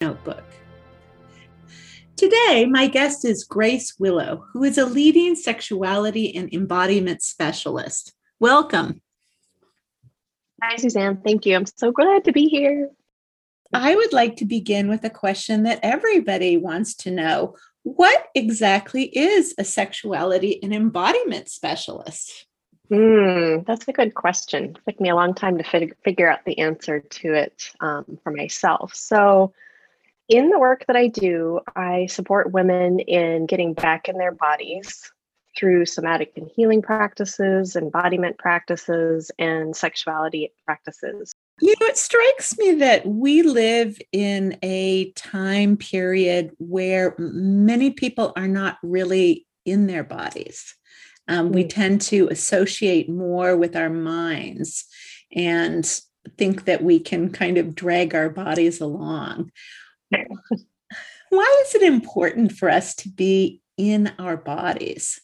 notebook. Today, my guest is Grace Willow, who is a leading sexuality and embodiment specialist. Welcome. Hi, Suzanne. Thank you. I'm so glad to be here. I would like to begin with a question that everybody wants to know. What exactly is a sexuality and embodiment specialist? Mm, that's a good question. It took me a long time to fig- figure out the answer to it um, for myself. So, in the work that I do, I support women in getting back in their bodies through somatic and healing practices, embodiment practices, and sexuality practices. You know, it strikes me that we live in a time period where many people are not really in their bodies. Um, we mm. tend to associate more with our minds and think that we can kind of drag our bodies along. Why is it important for us to be in our bodies?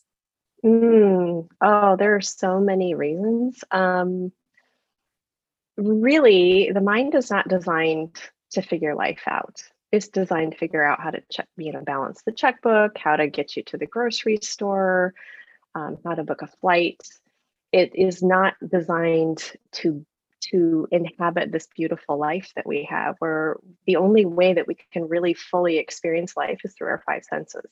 Mm, oh, there are so many reasons. Um, really, the mind is not designed to figure life out. It's designed to figure out how to check, you know, balance the checkbook, how to get you to the grocery store, um, how to book a flight. It is not designed to to inhabit this beautiful life that we have where the only way that we can really fully experience life is through our five senses.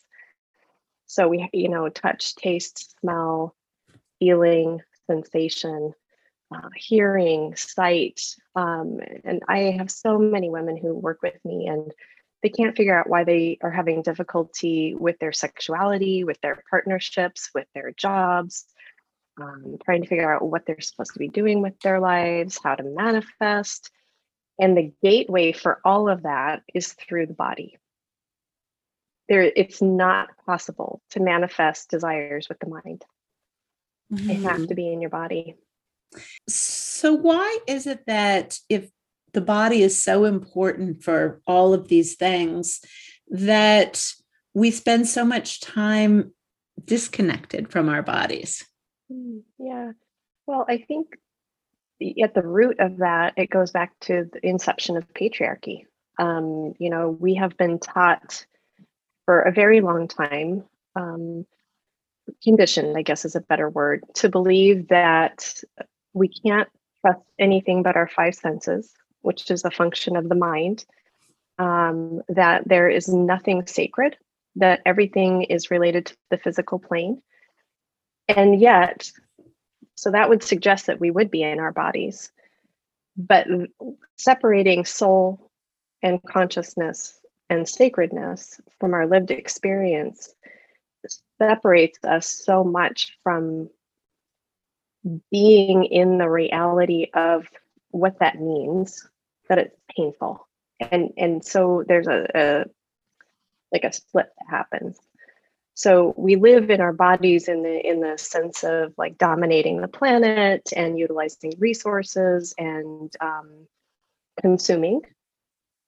So we you know touch taste smell feeling sensation uh, hearing sight um, and i have so many women who work with me and they can't figure out why they are having difficulty with their sexuality with their partnerships with their jobs um, trying to figure out what they're supposed to be doing with their lives, how to manifest. And the gateway for all of that is through the body. There, it's not possible to manifest desires with the mind. Mm-hmm. They have to be in your body. So, why is it that if the body is so important for all of these things, that we spend so much time disconnected from our bodies? Mm, yeah. Well, I think at the root of that, it goes back to the inception of patriarchy. Um, you know, we have been taught for a very long time, um, conditioned, I guess is a better word, to believe that we can't trust anything but our five senses, which is a function of the mind, um, that there is nothing sacred, that everything is related to the physical plane and yet, so that would suggest that we would be in our bodies. But separating soul and consciousness and sacredness from our lived experience separates us so much from being in the reality of what that means that it's painful and and so there's a, a like a split that happens so we live in our bodies in the in the sense of like dominating the planet and utilizing resources and um, consuming.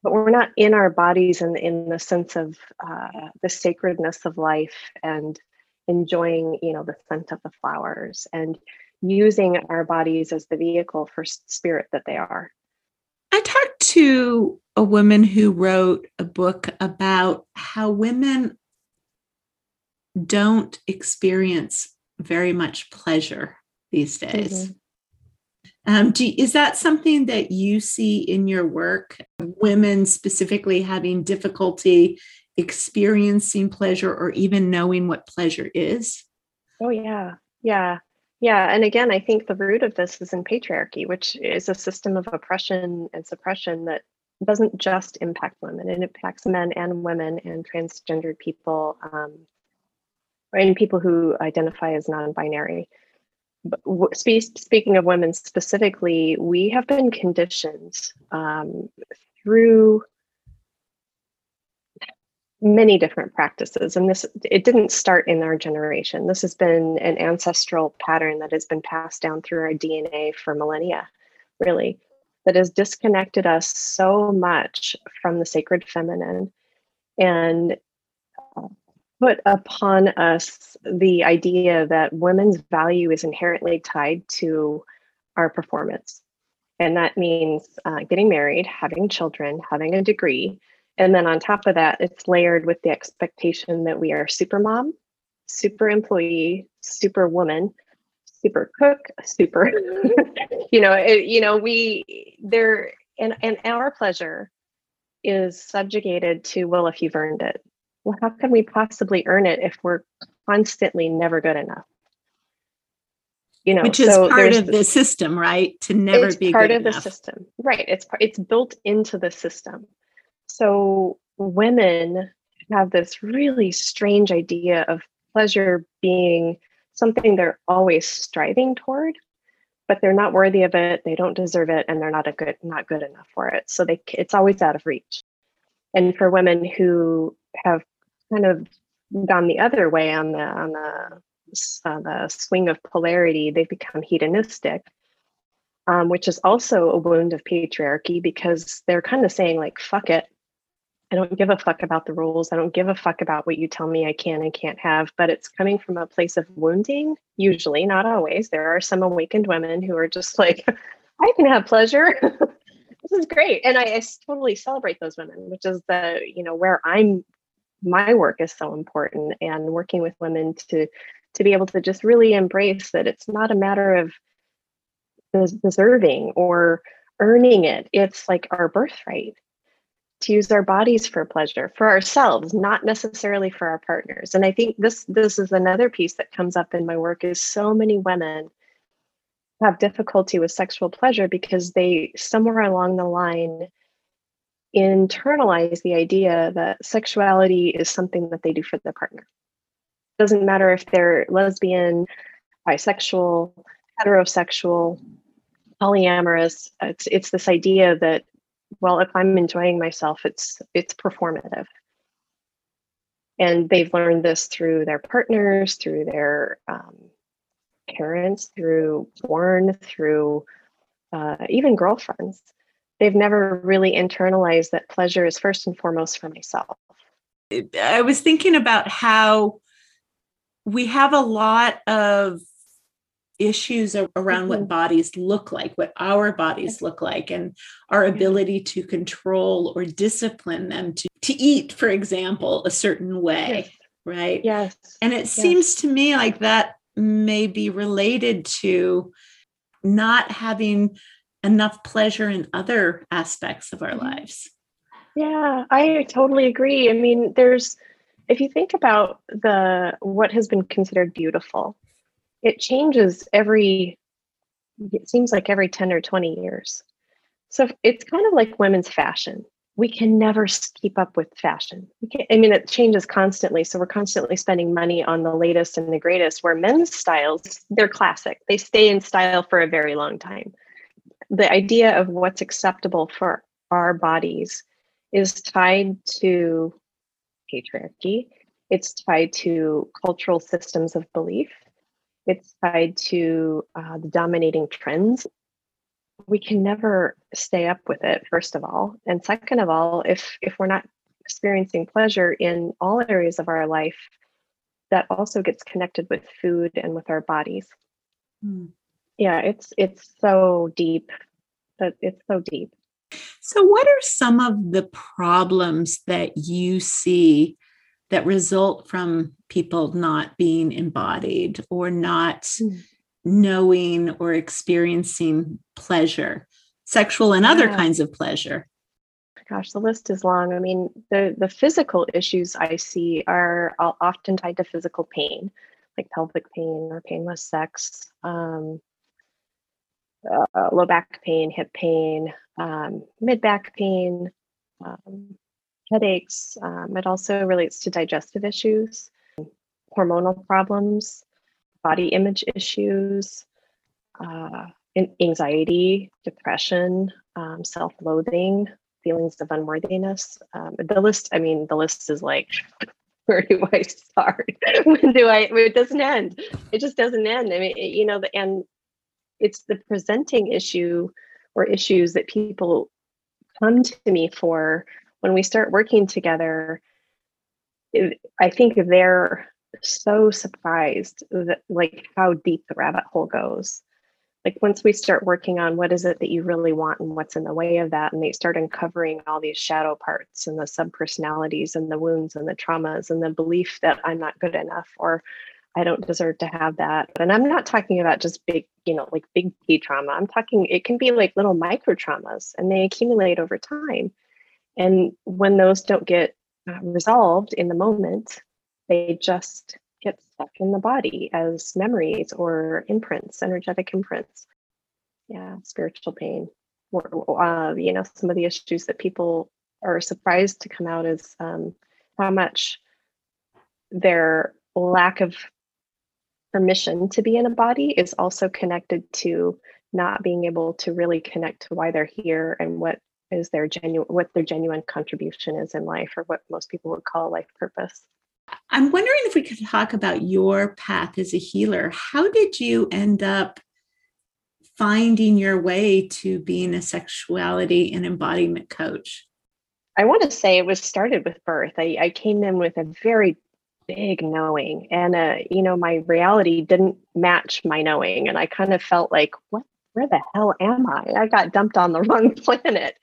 But we're not in our bodies in, in the sense of uh, the sacredness of life and enjoying you know the scent of the flowers and using our bodies as the vehicle for spirit that they are. I talked to a woman who wrote a book about how women don't experience very much pleasure these days. Mm-hmm. Um, do, is that something that you see in your work? Women specifically having difficulty experiencing pleasure or even knowing what pleasure is? Oh, yeah. Yeah. Yeah. And again, I think the root of this is in patriarchy, which is a system of oppression and suppression that doesn't just impact women, it impacts men and women and transgendered people. Um, and people who identify as non-binary. But speaking of women specifically, we have been conditioned um, through many different practices. And this it didn't start in our generation. This has been an ancestral pattern that has been passed down through our dna for millennia really that has disconnected us so much from the sacred feminine. And put upon us the idea that women's value is inherently tied to our performance. And that means uh, getting married, having children, having a degree, And then on top of that, it's layered with the expectation that we are super mom, super employee, super woman, super cook, super, you know, it, you know, we there and and our pleasure is subjugated to well, if you've earned it, well, how can we possibly earn it if we're constantly never good enough? You know, which is so part of the system, right? To never be part of enough. the system, right? It's it's built into the system. So women have this really strange idea of pleasure being something they're always striving toward but they're not worthy of it they don't deserve it and they're not a good not good enough for it so they it's always out of reach and for women who have kind of gone the other way on the on the the swing of polarity they've become hedonistic um, which is also a wound of patriarchy because they're kind of saying like fuck it I don't give a fuck about the rules. I don't give a fuck about what you tell me I can and can't have, but it's coming from a place of wounding, usually, not always. There are some awakened women who are just like, I can have pleasure. this is great. And I, I, totally celebrate those women, which is the, you know, where I'm, my work is so important and working with women to, to be able to just really embrace that it's not a matter of deserving or earning it. It's like our birthright to use our bodies for pleasure for ourselves not necessarily for our partners and i think this this is another piece that comes up in my work is so many women have difficulty with sexual pleasure because they somewhere along the line internalize the idea that sexuality is something that they do for their partner. It doesn't matter if they're lesbian bisexual heterosexual polyamorous it's it's this idea that well if i'm enjoying myself it's it's performative. And they've learned this through their partners through their um, parents through porn through uh, even girlfriends they've never really internalized that pleasure is first and foremost for myself i was thinking about how we have a lot of issues around mm-hmm. what bodies look like, what our bodies look like, and our ability to control or discipline them to, to eat, for example, a certain way. Yes. Right. Yes. And it yes. seems to me like that may be related to not having enough pleasure in other aspects of our mm-hmm. lives. Yeah, I totally agree. I mean, there's if you think about the what has been considered beautiful it changes every it seems like every 10 or 20 years so it's kind of like women's fashion we can never keep up with fashion i mean it changes constantly so we're constantly spending money on the latest and the greatest where men's styles they're classic they stay in style for a very long time the idea of what's acceptable for our bodies is tied to patriarchy it's tied to cultural systems of belief it's tied to uh, the dominating trends. We can never stay up with it, first of all. And second of all, if if we're not experiencing pleasure in all areas of our life, that also gets connected with food and with our bodies. Mm. Yeah, it's it's so deep. That it's so deep. So, what are some of the problems that you see that result from people not being embodied or not mm. knowing or experiencing pleasure, sexual and yeah. other kinds of pleasure. Gosh, the list is long. I mean, the the physical issues I see are often tied to physical pain, like pelvic pain or painless sex, um, uh, low back pain, hip pain, um, mid back pain, um, headaches. Um, it also relates to digestive issues, hormonal problems, body image issues, uh, anxiety, depression, um, self loathing, feelings of unworthiness. Um, the list, I mean, the list is like, where do I start? when do I, it doesn't end. It just doesn't end. I mean, you know, the, and it's the presenting issue or issues that people come to me for when we start working together, it, I think they're so surprised that like how deep the rabbit hole goes. like once we start working on what is it that you really want and what's in the way of that and they start uncovering all these shadow parts and the subpersonalities and the wounds and the traumas and the belief that i'm not good enough or i don't deserve to have that and i'm not talking about just big you know like big t trauma i'm talking it can be like little micro traumas and they accumulate over time and when those don't get uh, resolved in the moment they just get stuck in the body as memories or imprints, energetic imprints. Yeah, spiritual pain. Or, uh, you know, some of the issues that people are surprised to come out is um, how much their lack of permission to be in a body is also connected to not being able to really connect to why they're here and what is their genuine what their genuine contribution is in life or what most people would call life purpose I'm wondering if we could talk about your path as a healer. How did you end up finding your way to being a sexuality and embodiment coach? I want to say it was started with birth. I, I came in with a very big knowing, and uh, you know, my reality didn't match my knowing, and I kind of felt like, what? Where the hell am I? I got dumped on the wrong planet.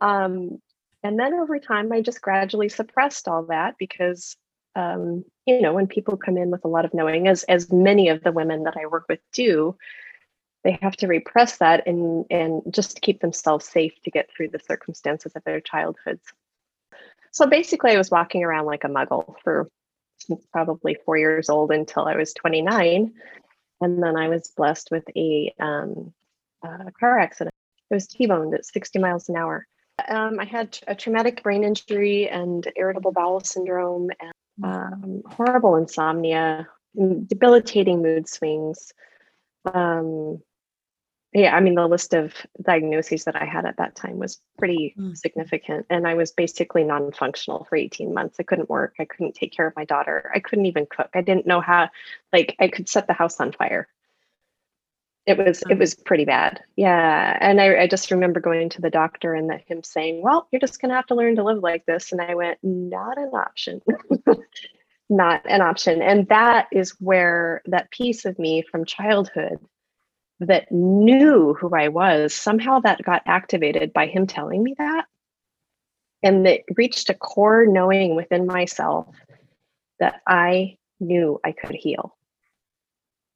Um, and then over time, I just gradually suppressed all that because, um, you know, when people come in with a lot of knowing, as as many of the women that I work with do, they have to repress that and and just keep themselves safe to get through the circumstances of their childhoods. So basically, I was walking around like a muggle for probably four years old until I was 29, and then I was blessed with a, um, a car accident. I was T-boned at 60 miles an hour um, I had a traumatic brain injury and irritable bowel syndrome and um, horrible insomnia, debilitating mood swings. Um, yeah, I mean, the list of diagnoses that I had at that time was pretty mm. significant. And I was basically non functional for 18 months. I couldn't work. I couldn't take care of my daughter. I couldn't even cook. I didn't know how, like, I could set the house on fire it was it was pretty bad yeah and I, I just remember going to the doctor and that him saying well you're just going to have to learn to live like this and i went not an option not an option and that is where that piece of me from childhood that knew who i was somehow that got activated by him telling me that and it reached a core knowing within myself that i knew i could heal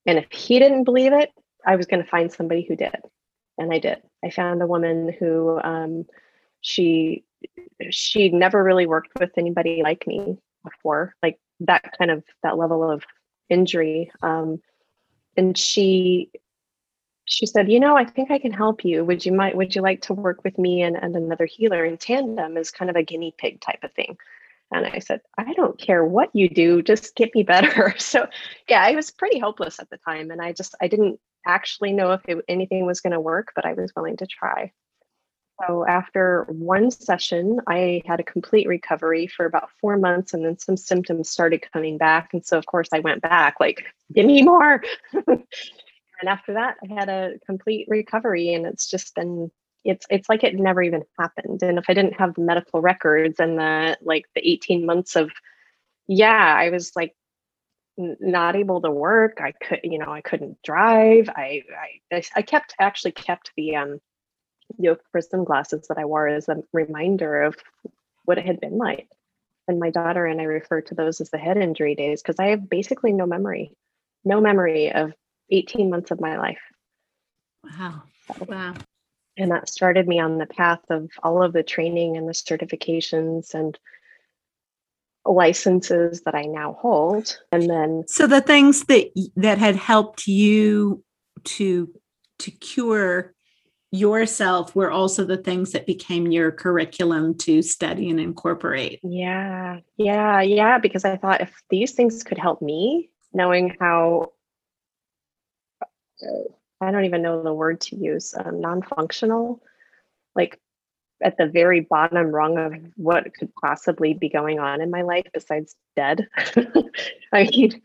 and if he didn't believe it I was going to find somebody who did, and I did. I found a woman who um, she she never really worked with anybody like me before, like that kind of that level of injury. Um, and she she said, you know, I think I can help you. Would you might would you like to work with me and, and another healer in tandem as kind of a guinea pig type of thing? And I said, I don't care what you do, just get me better. So yeah, I was pretty hopeless at the time. And I just I didn't actually know if it, anything was going to work, but I was willing to try. So after one session, I had a complete recovery for about four months, and then some symptoms started coming back. And so, of course, I went back, like, give me more. and after that, I had a complete recovery, and it's just been it's it's like it never even happened. And if I didn't have the medical records and the like the 18 months of yeah, I was like not able to work. I could, you know, I couldn't drive. I, I, I kept actually kept the um, yoke prism glasses that I wore as a reminder of what it had been like. And my daughter and I refer to those as the head injury days because I have basically no memory, no memory of 18 months of my life. Wow. Wow. And that started me on the path of all of the training and the certifications and licenses that I now hold. And then So the things that that had helped you to to cure yourself were also the things that became your curriculum to study and incorporate. Yeah. Yeah, yeah, because I thought if these things could help me, knowing how I don't even know the word to use, um, non-functional, like at the very bottom rung of what could possibly be going on in my life besides dead. I mean,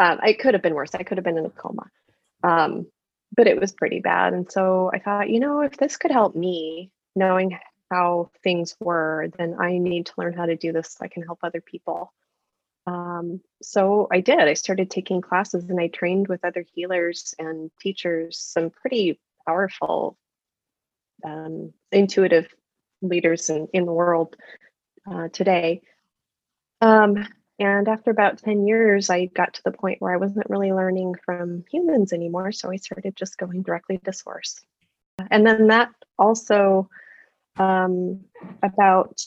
um, could have been worse. I could have been in a coma, um, but it was pretty bad. And so I thought, you know, if this could help me, knowing how things were, then I need to learn how to do this so I can help other people. Um, so I did. I started taking classes and I trained with other healers and teachers, some pretty powerful, um, intuitive leaders in, in the world uh, today. Um, and after about 10 years, I got to the point where I wasn't really learning from humans anymore. So I started just going directly to source. And then that also, um, about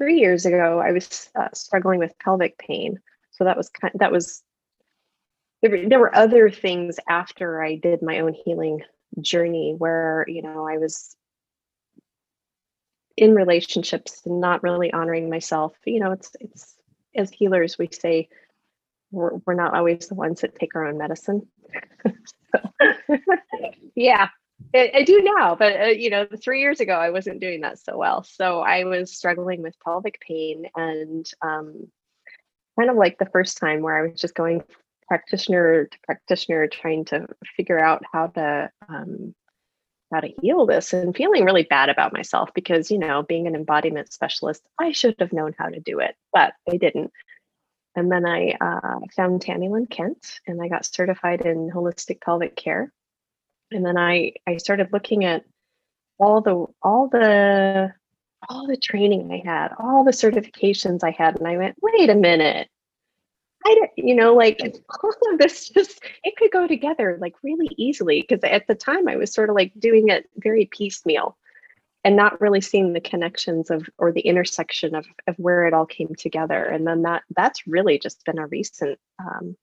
three years ago, I was uh, struggling with pelvic pain. So that was kind that was there were, there were other things after I did my own healing journey where you know I was in relationships and not really honoring myself. You know, it's it's as healers we say we're, we're not always the ones that take our own medicine. so, yeah, I, do now, but uh, you know, three years ago I wasn't doing that so well. So I was struggling with pelvic pain, and um, kind of like the first time where I was just going practitioner to practitioner, trying to figure out how to um, how to heal this, and feeling really bad about myself because you know, being an embodiment specialist, I should have known how to do it, but I didn't. And then I uh, found Tami Lynn Kent, and I got certified in holistic pelvic care and then I I started looking at all the all the all the training I had, all the certifications I had, and I went, wait a minute. I don't, you know, like all of this just it could go together like really easily because at the time I was sort of like doing it very piecemeal and not really seeing the connections of or the intersection of of where it all came together. And then that that's really just been a recent um,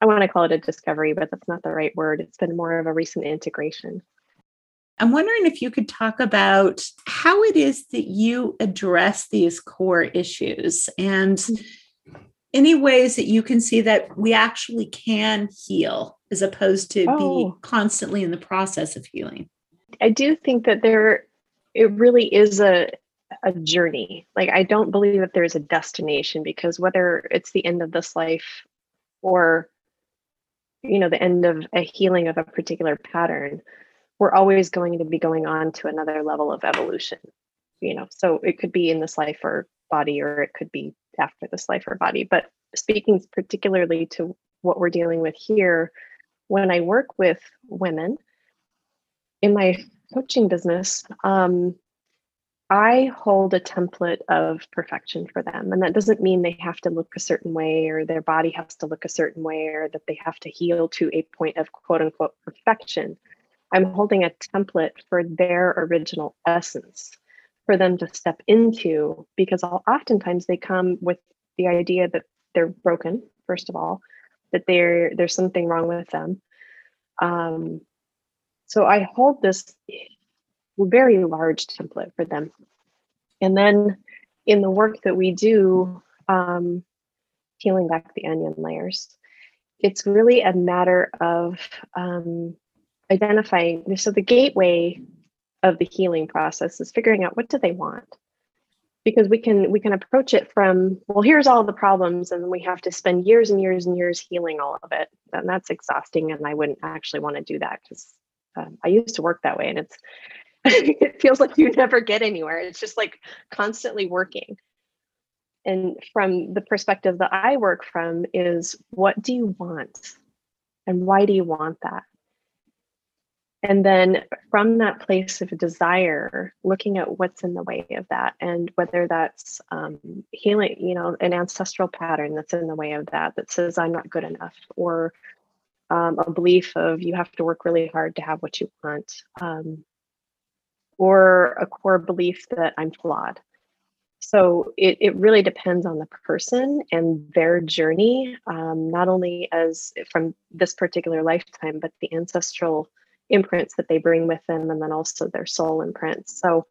I want to call it a discovery, but that's not the right word. It's been more of a recent integration. I'm wondering if you could talk about how it is that you address these core issues and mm-hmm. any ways that you can see that we actually can heal as opposed to oh. be constantly in the process of healing. I do think that there it really is a a journey. Like I don't believe that there's a destination because whether it's the end of this life or you know the end of a healing of a particular pattern we're always going to be going on to another level of evolution you know? So it could be in this life or body or it could be after this life or body. But speaking particularly to what we're dealing with here when i work with women in my coaching business um, I hold a template of perfection for them. And that doesn't mean they have to look a certain way or their body has to look a certain way or that they have to heal to a point of quote unquote perfection. I'm holding a template for their original essence for them to step into because oftentimes they come with the idea that they're broken, first of all, that there's something wrong with them. Um, so I hold this very large template for them. And then in the work that we do, um, peeling back the onion layers, it's really a matter of um, identifying. So the gateway of the healing process is figuring out what do they want because we can we can approach it from well here's all the problems and we have to spend years and years and years healing all of it and that's exhausting and i wouldn't actually want to do that because um, i used to work that way and it's it feels like you never get anywhere. It's just like constantly working. And from the perspective that I work from, is what do you want? And why do you want that? And then from that place of desire, looking at what's in the way of that, and whether that's um, healing, you know, an ancestral pattern that's in the way of that, that says, I'm not good enough, or um, a belief of you have to work really hard to have what you want. Um, or a core belief that I'm flawed. So it, it really depends on the person and their journey, um, not only as from this particular lifetime, but the ancestral imprints that they bring with them, and then also their soul imprints. So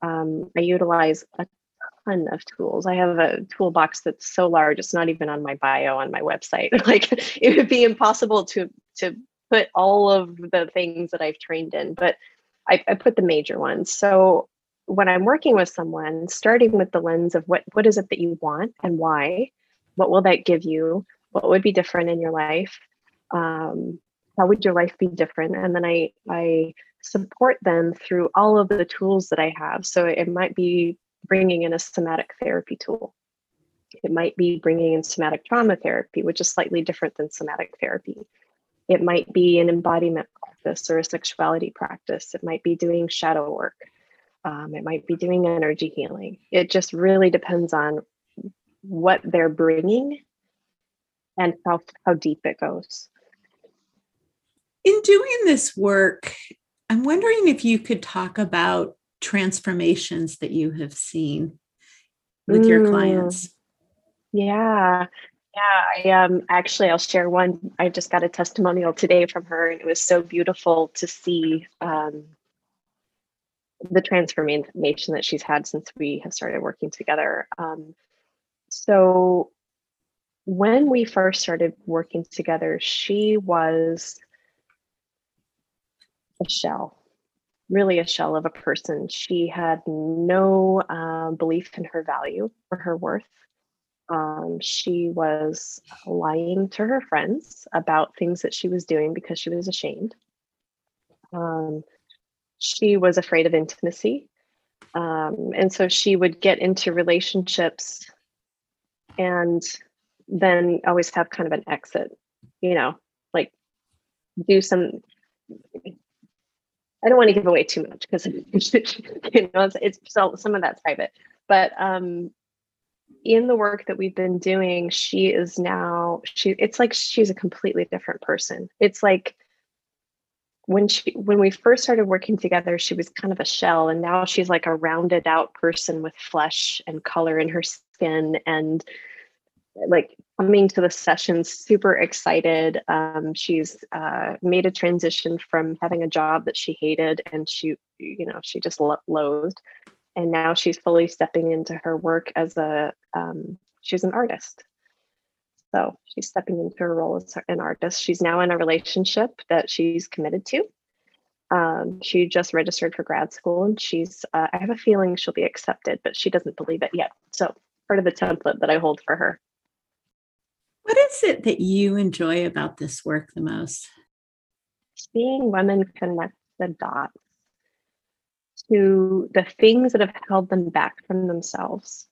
um, I utilize a ton of tools. I have a toolbox that's so large, it's not even on my bio on my website. like it would be impossible to to put all of the things that I've trained in, but I, I put the major ones. So when I'm working with someone, starting with the lens of what what is it that you want and why, what will that give you? What would be different in your life? Um, how would your life be different? And then I I support them through all of the tools that I have. So it might be bringing in a somatic therapy tool It might be bringing in somatic trauma therapy, which is slightly different than somatic therapy. It might be an embodiment practice or a sexuality practice. It might be doing shadow work. Um, it might be doing energy healing. It just really depends on what they're bringing and how, how deep it goes. In doing this work, I'm wondering if you could talk about transformations that you have seen with mm. your clients. Yeah. Yeah, I um actually I'll share one. I just got a testimonial today from her and it was so beautiful to see um the transformation that she's had since we have started working together. Um so when we first started working together, she was a shell, really a shell of a person. She had no uh, belief in her value or her worth. Um, she was lying to her friends about things that she was doing because she was ashamed. Um, she was afraid of intimacy. Um, and so she would get into relationships and then always have kind of an exit, you know, like do some I don't want to give away too much because you know it's, it's so some of that's private. But um, in the work that we've been doing, she is now she. It's like she's a completely different person. It's like when she when we first started working together, she was kind of a shell, and now she's like a rounded out person with flesh and color in her skin and like coming to the session super excited um, she's uh, made a transition from having a job that she hated and she you know she just loathed and now she's fully stepping into her work as a um, she's an artist. So she's stepping into her role as an artist. She's now in a relationship that she's committed to. Um, she just registered for grad school and she's uh, i have a feeling she'll be accepted but she doesn't believe it yet. So part of the template that i hold for her. What is it that you enjoy about this work the most? Seeing women connect the dots to the things that have held them back from themselves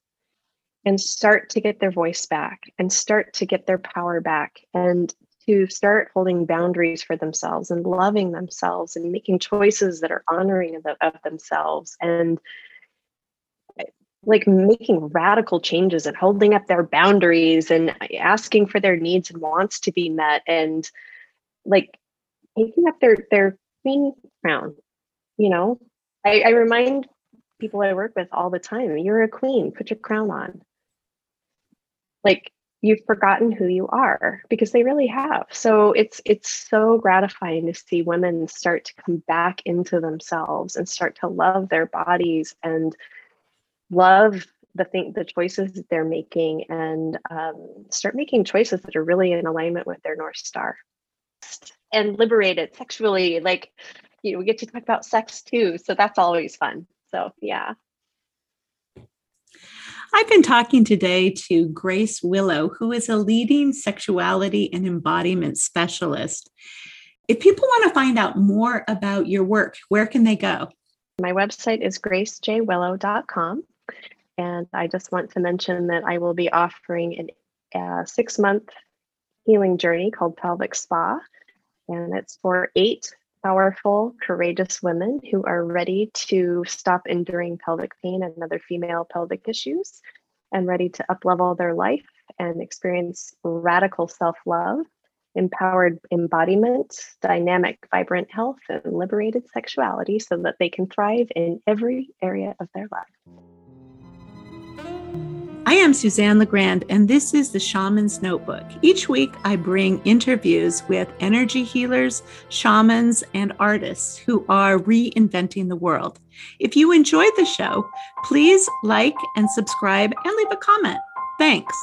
and start to get their voice back and start to get their power back and to start holding boundaries for themselves and loving themselves and making choices that are honoring of, the, of themselves and like making radical changes and holding up their boundaries and asking for their needs and wants to be met and like taking up their their queen crown you know I, I remind people i work with all the time you're a queen put your crown on. Like you've forgotten who you are because they really have. So it's it's so gratifying to see women start to come back into themselves and start to love their bodies and love the thing the choices that they're making and um, start making choices that are really in alignment with their north star. And liberated sexually like you know we get to talk about sex too so that's always fun so yeah I've been talking today to Grace Willow, who is a leading sexuality and embodiment specialist. If people want to find out more about your work, where can they go? My website is gracejwillow.com. And I just want to mention that I will be offering a uh, six month healing journey called Pelvic Spa. And it's for eight powerful, courageous women who are ready to stop enduring pelvic pain and other female pelvic issues and ready to uplevel their life and experience radical self love, empowered embodiment, dynamic, vibrant health, and liberated sexuality so that they can thrive in every area of their life. I am Suzanne LaGrande, and this is the Shaman's Notebook. Each week, I bring interviews with energy healers, shamans, and artists who are reinventing the world. If you enjoyed the show, please like and subscribe and leave a comment. Thanks.